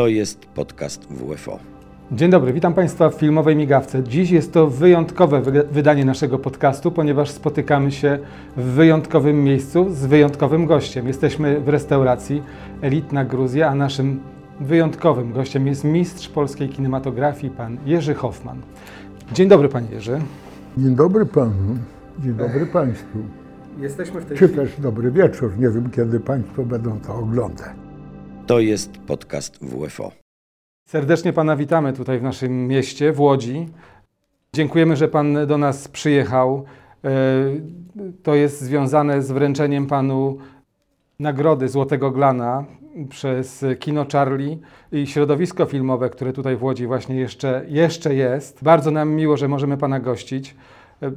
To jest podcast WFO. Dzień dobry, witam Państwa w filmowej migawce. Dziś jest to wyjątkowe wy- wydanie naszego podcastu, ponieważ spotykamy się w wyjątkowym miejscu z wyjątkowym gościem. Jesteśmy w restauracji Elitna Gruzja, a naszym wyjątkowym gościem jest mistrz polskiej kinematografii, pan Jerzy Hoffman. Dzień dobry, panie Jerzy. Dzień dobry panu, dzień dobry państwu. Jesteśmy w tej Czy też dobry wieczór, nie wiem kiedy państwo będą to oglądać. To jest podcast WFO. Serdecznie Pana witamy tutaj w naszym mieście, w Łodzi. Dziękujemy, że Pan do nas przyjechał. E, To jest związane z wręczeniem Panu nagrody Złotego Glana przez Kino Charlie i środowisko filmowe, które tutaj w Łodzi właśnie jeszcze, jeszcze jest. Bardzo nam miło, że możemy Pana gościć. E,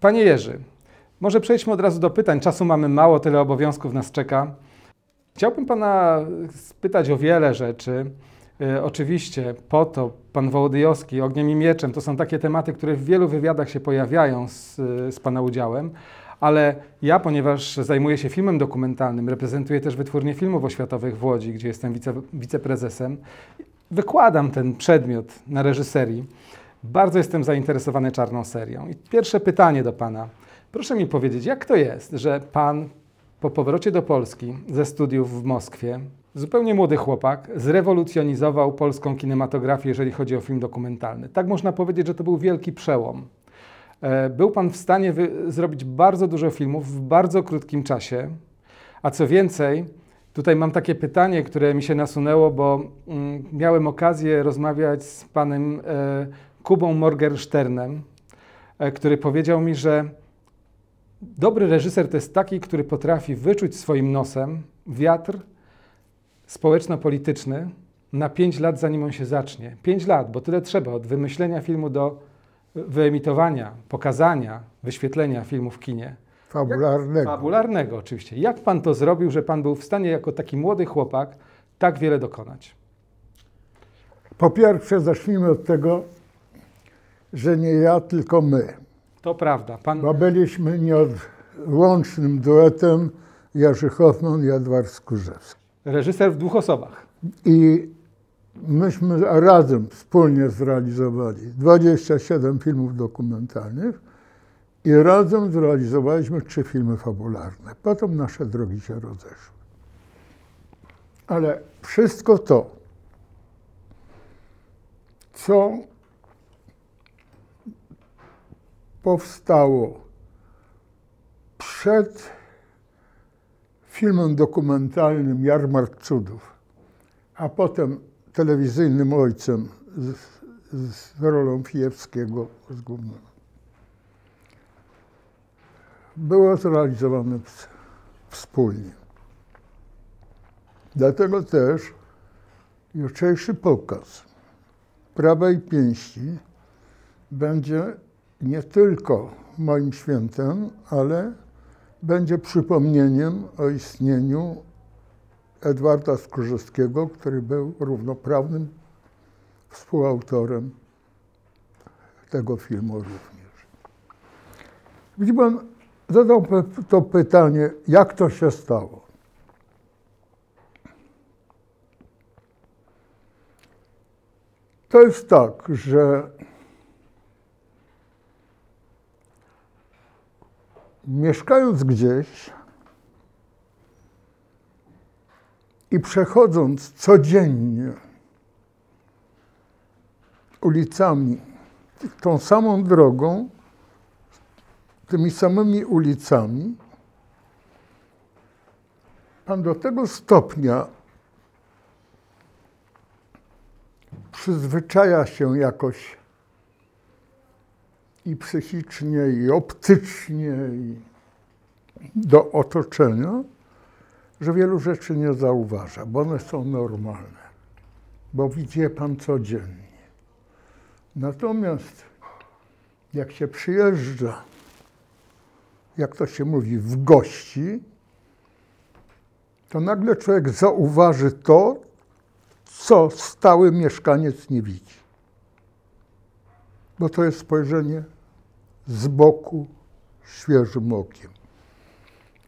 Panie Jerzy, może przejdźmy od razu do pytań. Czasu mamy mało, tyle obowiązków nas czeka. Chciałbym Pana spytać o wiele rzeczy. E, Oczywiście Potop, Pan Wołodyjowski, Ogniem i Mieczem to są takie tematy, które w wielu wywiadach się pojawiają z, z Pana udziałem, ale ja, ponieważ zajmuję się filmem dokumentalnym, reprezentuję też Wytwórnię Filmów Oświatowych w Łodzi, gdzie jestem wice, wiceprezesem, wykładam ten przedmiot na reżyserii. Bardzo jestem zainteresowany czarną serią. I pierwsze pytanie do Pana. Proszę mi powiedzieć, jak to jest, że Pan po powrocie do Polski ze studiów w Moskwie, zupełnie młody chłopak, zrewolucjonizował polską kinematografię, jeżeli chodzi o film dokumentalny. Tak można powiedzieć, że to był wielki przełom. E, Był Pan w stanie zrobić bardzo dużo filmów w bardzo krótkim czasie, a co więcej, tutaj mam takie pytanie, które mi się nasunęło, bo mm, miałem okazję rozmawiać z Panem e, Kubą Morgensternem, e, który powiedział mi, że Dobry reżyser to jest taki, który potrafi wyczuć swoim nosem wiatr społeczno-polityczny na 5 lat, zanim on się zacznie. 5 lat, bo tyle trzeba od wymyślenia filmu do wyemitowania, pokazania, wyświetlenia filmu w kinie. Fabularnego. Fabularnego oczywiście. Jak pan to zrobił, że pan był w stanie jako taki młody chłopak tak wiele dokonać? Po pierwsze zacznijmy od tego, że nie ja, tylko my. To prawda. Pan, Bo byliśmy nieodłącznym duetem Jerzy Hoffman i Edward Skórzewski. reżyser w dwóch osobach. I myśmy razem wspólnie zrealizowali 27 filmów dokumentalnych i razem zrealizowaliśmy trzy filmy fabularne. Potem nasze drogi się rozeszły. Ale wszystko to, co powstało przed filmem dokumentalnym Jarmark Cudów, a potem telewizyjnym ojcem z, z rolą Fijewskiego z główną. Było zrealizowane ws- wspólnie. Dlatego też jutrzejszy pokaz prawej pięści będzie nie tylko moim świętem, ale będzie przypomnieniem o istnieniu Edwarda Skórzewskiego, który był równoprawnym współautorem tego filmu również. Gdybym zadał to pytanie, jak to się stało? To jest tak, że mieszkając gdzieś i przechodząc codziennie ulicami, tą samą drogą, tymi samymi ulicami, pan do tego stopnia przyzwyczaja się jakoś i psychicznie, i optycznie, i do otoczenia, że wielu rzeczy nie zauważa, bo one są normalne, bo widzi je pan codziennie. Natomiast jak się przyjeżdża, jak to się mówi, w gości, to nagle człowiek zauważy to, co stały mieszkaniec nie widzi. Bo to jest spojrzenie z boku świeżym okiem.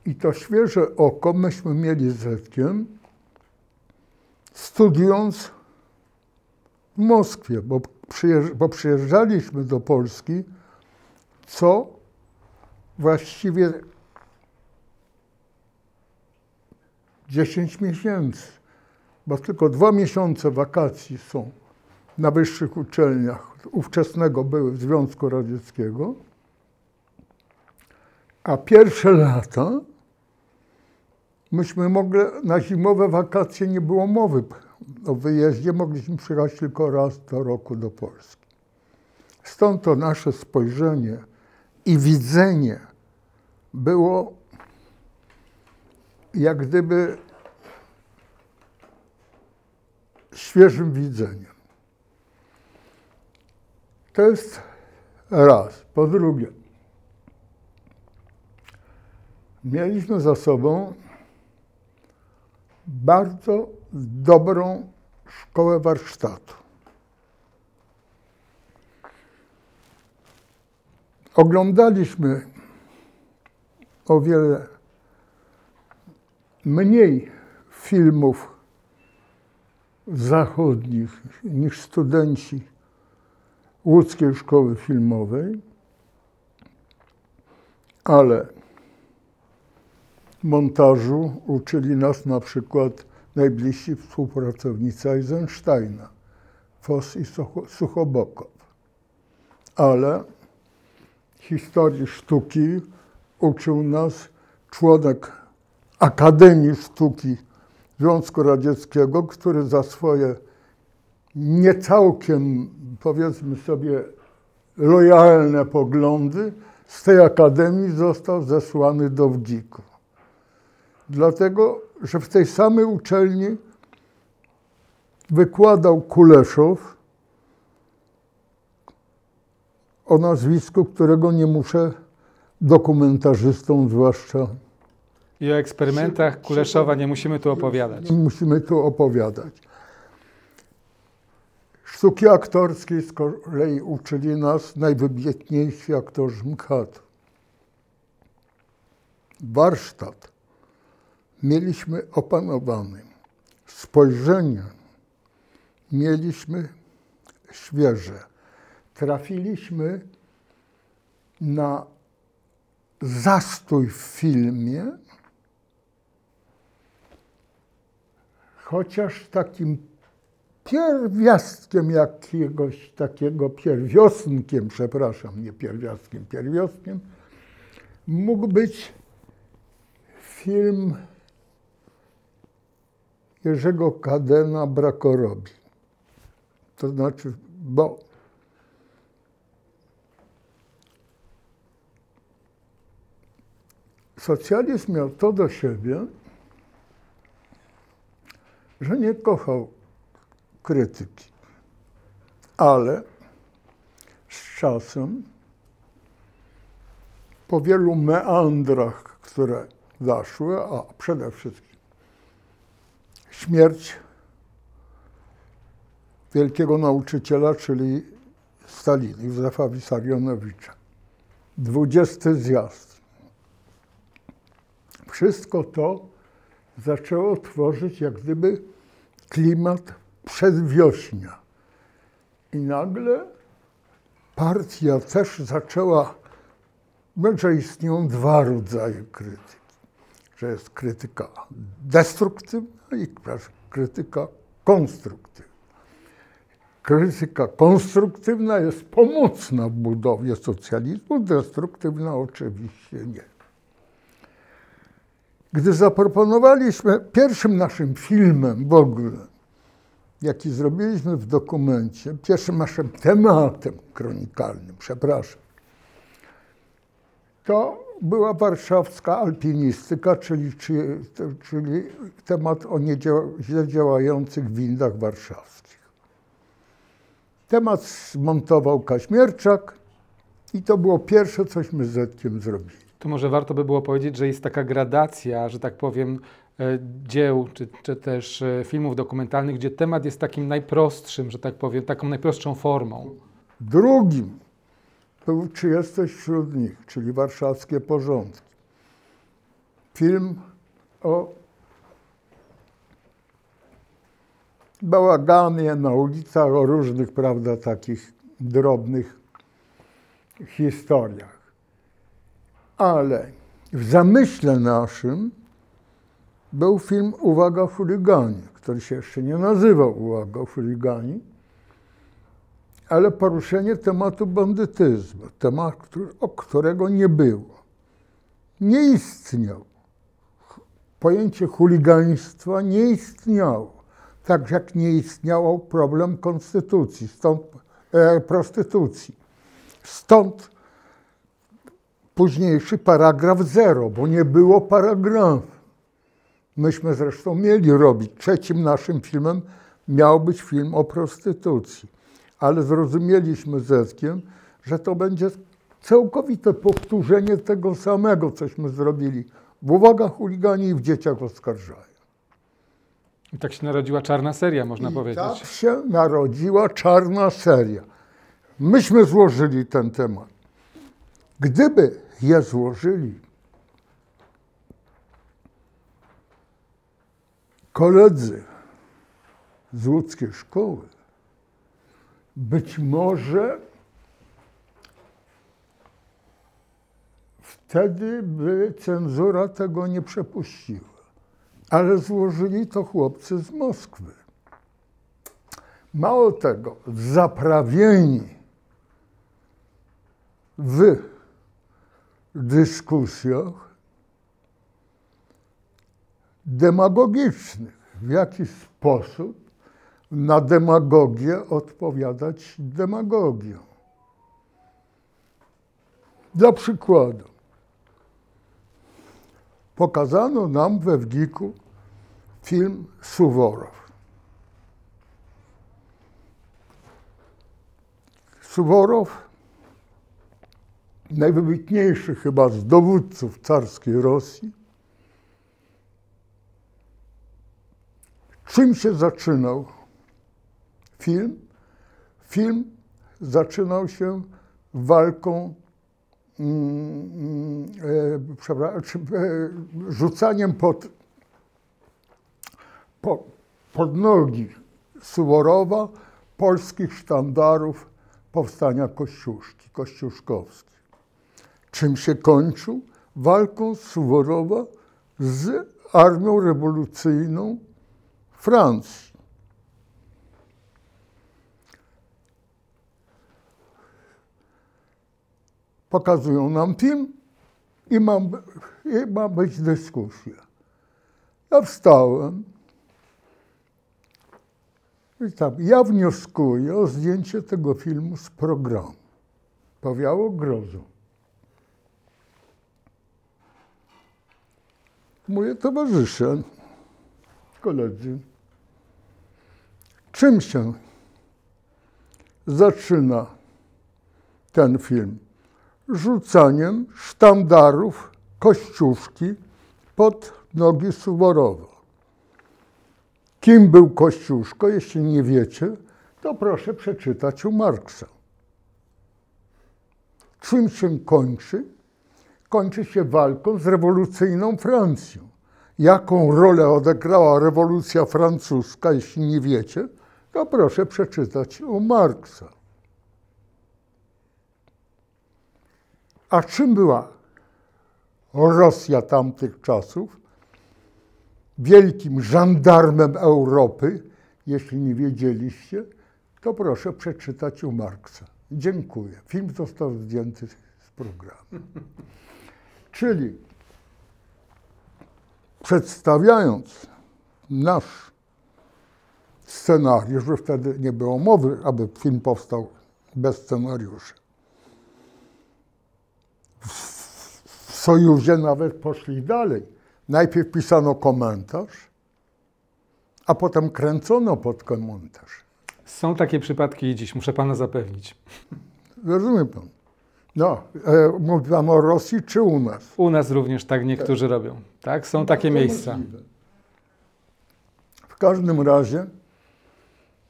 I to świeże oko myśmy mieli z Edkiem studiując w Moskwie, bo, przyjeżdż, bo przyjeżdżaliśmy do Polski co właściwie 10 miesięcy, bo tylko dwa miesiące wakacji są na wyższych uczelniach ówczesnego były Związku Radzieckiego, a pierwsze lata myśmy mogli, na zimowe wakacje nie było mowy o wyjeździe, mogliśmy przyjechać tylko raz do roku do Polski. Stąd to nasze spojrzenie i widzenie było jak gdyby świeżym widzeniem. To jest raz. Po drugie, mieliśmy za sobą bardzo dobrą szkołę warsztatu. Oglądaliśmy o wiele mniej filmów zachodnich niż studenci łódzkiej szkoły filmowej, ale montażu uczyli nas na przykład najbliżsi współpracownicy Eisensteina, Foss i Suchobokow. Ale historii sztuki uczył nas członek Akademii Sztuki Związku Radzieckiego, który za swoje nie całkiem, powiedzmy sobie, lojalne poglądy z tej akademii został zesłany do Wdziku. Dlatego, że w tej samej uczelni wykładał Kuleszow o nazwisku, którego nie muszę dokumentarzystom zwłaszcza I o eksperymentach Kuleszowa nie musimy tu opowiadać. nie musimy tu opowiadać. Sztuki aktorskiej z kolei uczyli nas najwybitniejsi aktorzy MCHAT. Warsztat mieliśmy opanowany. Spojrzenie mieliśmy świeże. Trafiliśmy na zastój w filmie, chociaż takim pierwiastkiem jakiegoś takiego, pierwiosnkiem, przepraszam, nie pierwiastkiem, pierwiostkiem, mógł być film Jerzego Kadena Brakorobi. To znaczy, bo socjalizm miał to do siebie, że nie kochał krytyki, ale z czasem po wielu meandrach, które zaszły, a przede wszystkim śmierć wielkiego nauczyciela, czyli Stalina, Józefa Wissarionowicza. Dwudziesty zjazd. Wszystko to zaczęło tworzyć jak gdyby klimat przedwiośnia. I nagle partia też zaczęła, że istnieją dwa rodzaje krytyki. Że jest krytyka destruktywna i krytyka konstruktywna. Krytyka konstruktywna jest pomocna w budowie socjalizmu, destruktywna oczywiście nie. Gdy zaproponowaliśmy pierwszym naszym filmem w ogóle, jaki zrobiliśmy w dokumencie, pierwszym naszym tematem kronikalnym, przepraszam, to była warszawska alpinistyka, czyli, czyli temat o źle działających windach warszawskich. Temat zmontował Kaźmierczak i to było pierwsze, cośmy z Zetkiem zrobili. Tu może warto by było powiedzieć, że jest taka gradacja, że tak powiem, dzieł, czy, czy też e, filmów dokumentalnych, gdzie temat jest takim najprostszym, że tak powiem, taką najprostszą formą. Drugim był Czy jesteś wśród nich, czyli warszawskie porządki. Film o bałaganie na ulicach o różnych, prawda, takich drobnych historiach. Ale w zamyśle naszym był film Uwaga chuligani, który się jeszcze nie nazywał Uwaga chuligani, ale poruszenie tematu bandytyzmu, temat, o którego nie było. Nie istniał. Pojęcie chuligaństwa nie istniało. Tak jak nie istniał problem konstytucji, stąd e, prostytucji. Stąd późniejszy paragraf zero, bo nie było paragrafu. Myśmy zresztą mieli robić. Trzecim naszym filmem miał być film o prostytucji. Ale zrozumieliśmy z Eckiem, że to będzie całkowite powtórzenie tego samego, cośmy zrobili w uwagach chuligani i w dzieciach oskarżają. I tak się narodziła czarna seria, można I powiedzieć. tak się narodziła czarna seria. Myśmy złożyli ten temat. Gdyby je złożyli koledzy z łódzkiej szkoły, być może wtedy by cenzura tego nie przepuściła. Ale złożyli to chłopcy z Moskwy. Mało tego, zaprawieni w dyskusjach demagogicznych, w jaki sposób na demagogię odpowiadać demagogią. Dla przykładu, pokazano nam we Wgiku film Suworow. Suworow, najwybitniejszy chyba z dowódców carskiej Rosji, czym się zaczynał film? Film zaczynał się walką mm, e, przepra- czy, e, rzucaniem pod, po, pod nogi Suworowa polskich sztandarów powstania Kościuszki, kościuszkowskich. Czym się kończył? Walką Suworowa z armią rewolucyjną Francji. Pokazują nam film i ma, i ma być dyskusja. Ja wstałem i tak, ja wnioskuję o zdjęcie tego filmu z programu. Powiało grozą. Moje towarzysze, koledzy, czym się zaczyna ten film? Rzucaniem sztandarów Kościuszki pod nogi Suworowa. Kim był Kościuszko? Jeśli nie wiecie, to proszę przeczytać u Marksa. Czym się kończy? Kończy się walką z rewolucyjną Francją. Jaką rolę odegrała rewolucja francuska, jeśli nie wiecie, to proszę przeczytać u Marksa. A czym była Rosja tamtych czasów? Wielkim żandarmem Europy, jeśli nie wiedzieliście, to proszę przeczytać u Marksa. Dziękuję. Film został zdjęty z programu. Czyli przedstawiając nasz scenariusz, bo wtedy nie było mowy, aby film powstał bez scenariusza. W Sojuzie nawet poszli dalej. Najpierw pisano komentarz, a potem kręcono pod komentarz. Są takie przypadki i dziś, muszę pana zapewnić. Rozumie pan? No, e, mówi pan o Rosji czy u nas? U nas również tak niektórzy robią. Tak? Są takie Bardzo miejsca. możliwe. W każdym razie,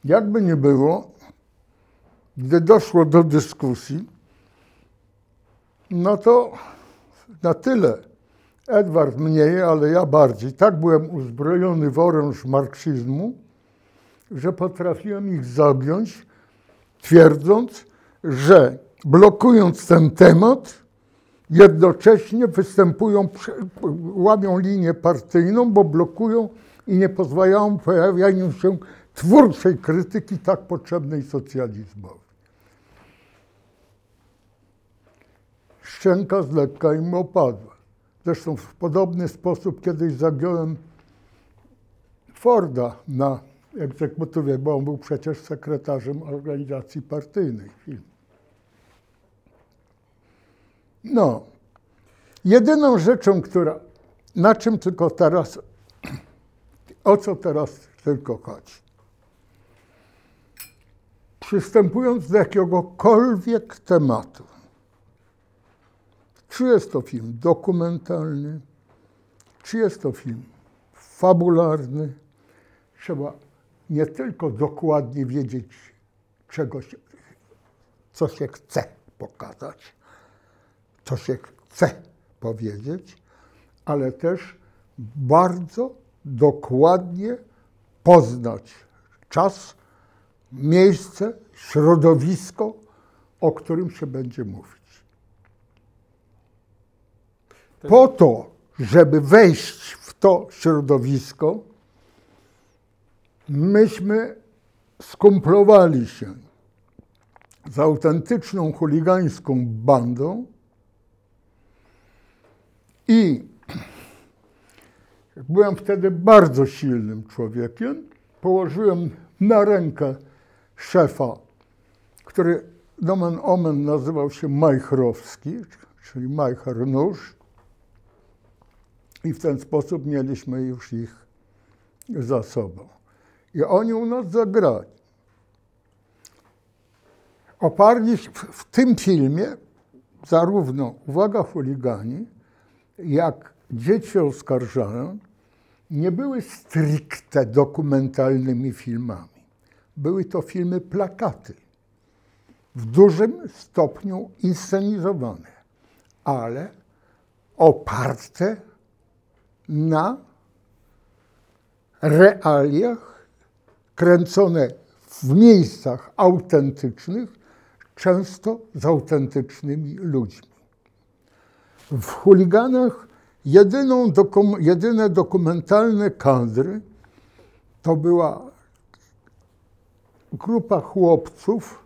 jakby nie było, gdy doszło do dyskusji, no to na tyle Edward mniej, ale ja bardziej. Tak byłem uzbrojony w oręż marksizmu, że potrafiłem ich zagiąć, twierdząc, że blokując ten temat, jednocześnie występują, łamią linię partyjną, bo blokują i nie pozwalają pojawianiu się twórczej krytyki tak potrzebnej socjalizmowi. Szczęka z lekka im opadła. Zresztą w podobny sposób kiedyś zagiąłem Forda na egzekutywie, bo on był przecież sekretarzem organizacji partyjnej. Film. No, jedyną rzeczą, która, na czym tylko teraz, o co teraz tylko chodzi. Przystępując do jakiegokolwiek tematu, czy jest to film dokumentalny, czy jest to film fabularny, trzeba nie tylko dokładnie wiedzieć czegoś, co się chce pokazać, co się chce powiedzieć, ale też bardzo dokładnie poznać czas, miejsce, środowisko, o którym się będzie mówić. Po to, żeby wejść w to środowisko, myśmy skumplowali się z autentyczną chuligańską bandą i byłem wtedy bardzo silnym człowiekiem. Położyłem na rękę szefa, który nomen omen nazywał się Majchrowski, czyli Majcher Nóż. I w ten sposób mieliśmy już ich za sobą. I oni u nas zagrali. Oparli w, w tym filmie zarówno Uwaga chuligani, jak Dzieci oskarżają, nie były stricte dokumentalnymi filmami. Były to filmy plakaty, w dużym stopniu inscenizowane, ale oparte na realiach, kręcone w miejscach autentycznych, często z autentycznymi ludźmi. W chuliganach jedyną dokum, jedyne dokumentalne kadry to była grupa chłopców,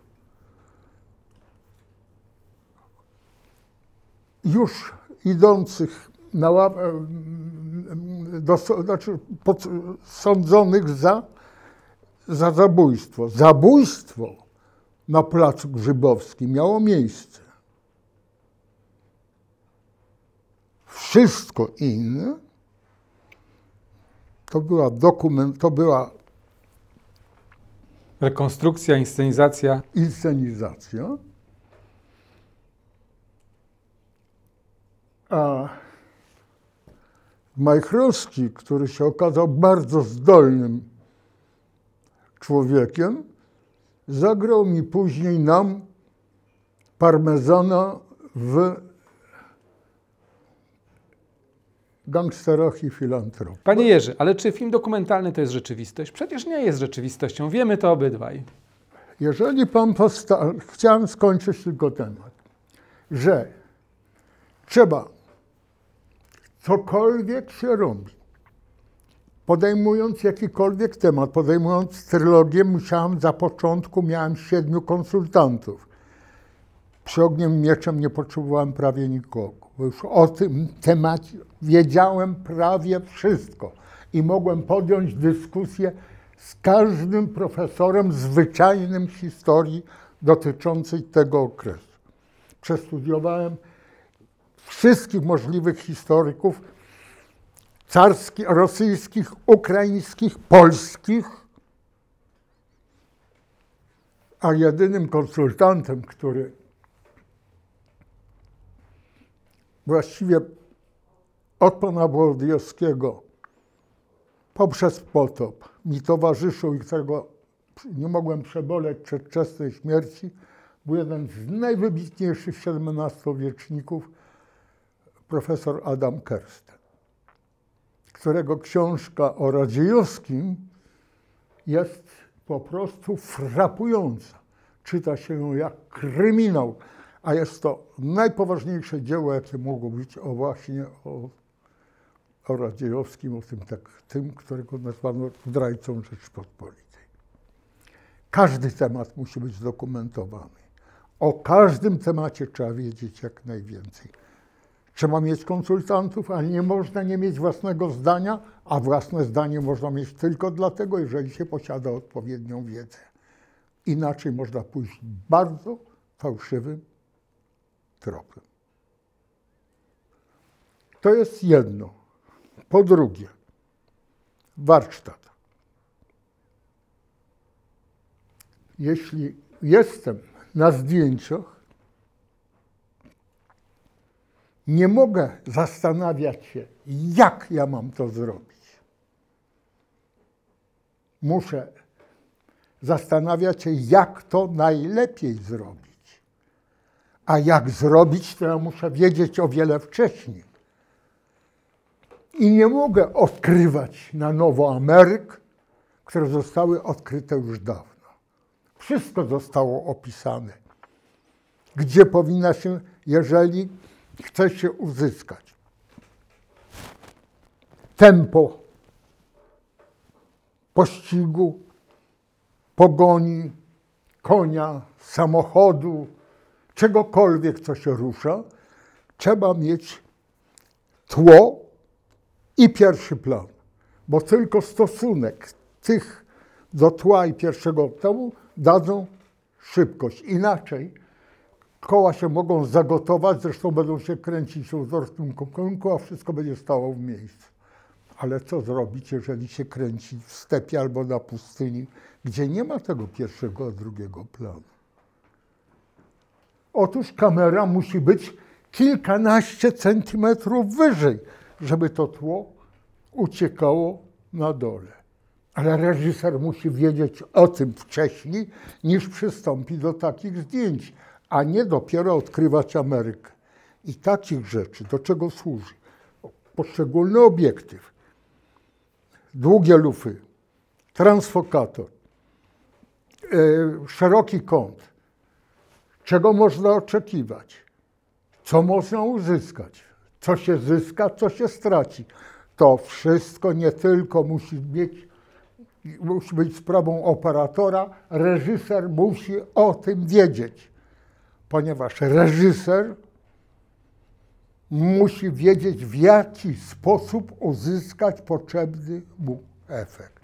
już idących na ławę, do, znaczy pod, sądzonych za, za zabójstwo. Zabójstwo na Placu Grzybowskim miało miejsce. Wszystko inne to była dokument, to była Rekonstrukcja, inscenizacja. inscenizacja. A Majchrowski, który się okazał bardzo zdolnym człowiekiem, zagrał mi później nam parmezana w gangsterach i filantropii. Panie Jerzy, ale czy film dokumentalny to jest rzeczywistość? Przecież nie jest rzeczywistością. Wiemy to obydwaj. Jeżeli pan posta... Chciałem skończyć tylko temat, że trzeba cokolwiek się robi, podejmując jakikolwiek temat, podejmując trylogię, musiałem za początku, miałem siedmiu konsultantów. Przy ogniem mieczem nie potrzebowałem prawie nikogo, bo już o tym temacie wiedziałem prawie wszystko i mogłem podjąć dyskusję z każdym profesorem zwyczajnym historii dotyczącej tego okresu. Przestudiowałem wszystkich możliwych historyków carskich, rosyjskich, ukraińskich, polskich, a jedynym konsultantem, który właściwie od pana Wołodyjowskiego poprzez potop mi towarzyszył i którego nie mogłem przeboleć przedwczesnej śmierci, był jeden z najwybitniejszych XVII-wieczników, profesor Adam Kersten, którego książka o Radziejowskim jest po prostu frapująca. Czyta się ją jak kryminał, a jest to najpoważniejsze dzieło, jakie mogło być o właśnie o, o Radziejowskim, o tym, tak, tym, którego nazwano zdrajcą Rzeczpospolitej. Każdy temat musi być zdokumentowany. O każdym temacie trzeba wiedzieć jak najwięcej. Trzeba mieć konsultantów, ale nie można nie mieć własnego zdania, a własne zdanie można mieć tylko dlatego, jeżeli się posiada odpowiednią wiedzę. Inaczej można pójść bardzo fałszywym To jest jedno. Po drugie, warsztat. Jeśli jestem na zdjęciach, nie mogę zastanawiać się, jak ja mam to zrobić. Muszę zastanawiać się, jak to najlepiej zrobić. A jak zrobić, to ja muszę wiedzieć o wiele wcześniej. I nie mogę odkrywać na nowo Ameryk, które zostały odkryte już dawno. Wszystko zostało opisane. Gdzie powinna się, jeżeli chce się uzyskać tempo pościgu, pogoni, konia, samochodu, czegokolwiek, co się rusza, trzeba mieć tło i pierwszy plan, bo tylko stosunek tych do tła i pierwszego planu dadzą szybkość. Inaczej koła się mogą zagotować, zresztą będą się kręcić w wzorowym kierunku, a wszystko będzie stało w miejscu. Ale co zrobić, jeżeli się kręci w stepie albo na pustyni, gdzie nie ma tego pierwszego, a drugiego planu? Otóż kamera musi być kilkanaście centymetrów wyżej, żeby to tło uciekało na dole. Ale reżyser musi wiedzieć o tym wcześniej, niż przystąpi do takich zdjęć, a nie dopiero odkrywać Amerykę. I takich rzeczy, do czego służy? Poszczególny obiektyw, długie lufy, transfokator, yy, szeroki kąt. Czego można oczekiwać? Co można uzyskać? Co się zyska, co się straci? To wszystko nie tylko musi mieć musi być sprawą operatora, reżyser musi o tym wiedzieć, ponieważ reżyser musi wiedzieć, w jaki sposób uzyskać potrzebny mu efekt.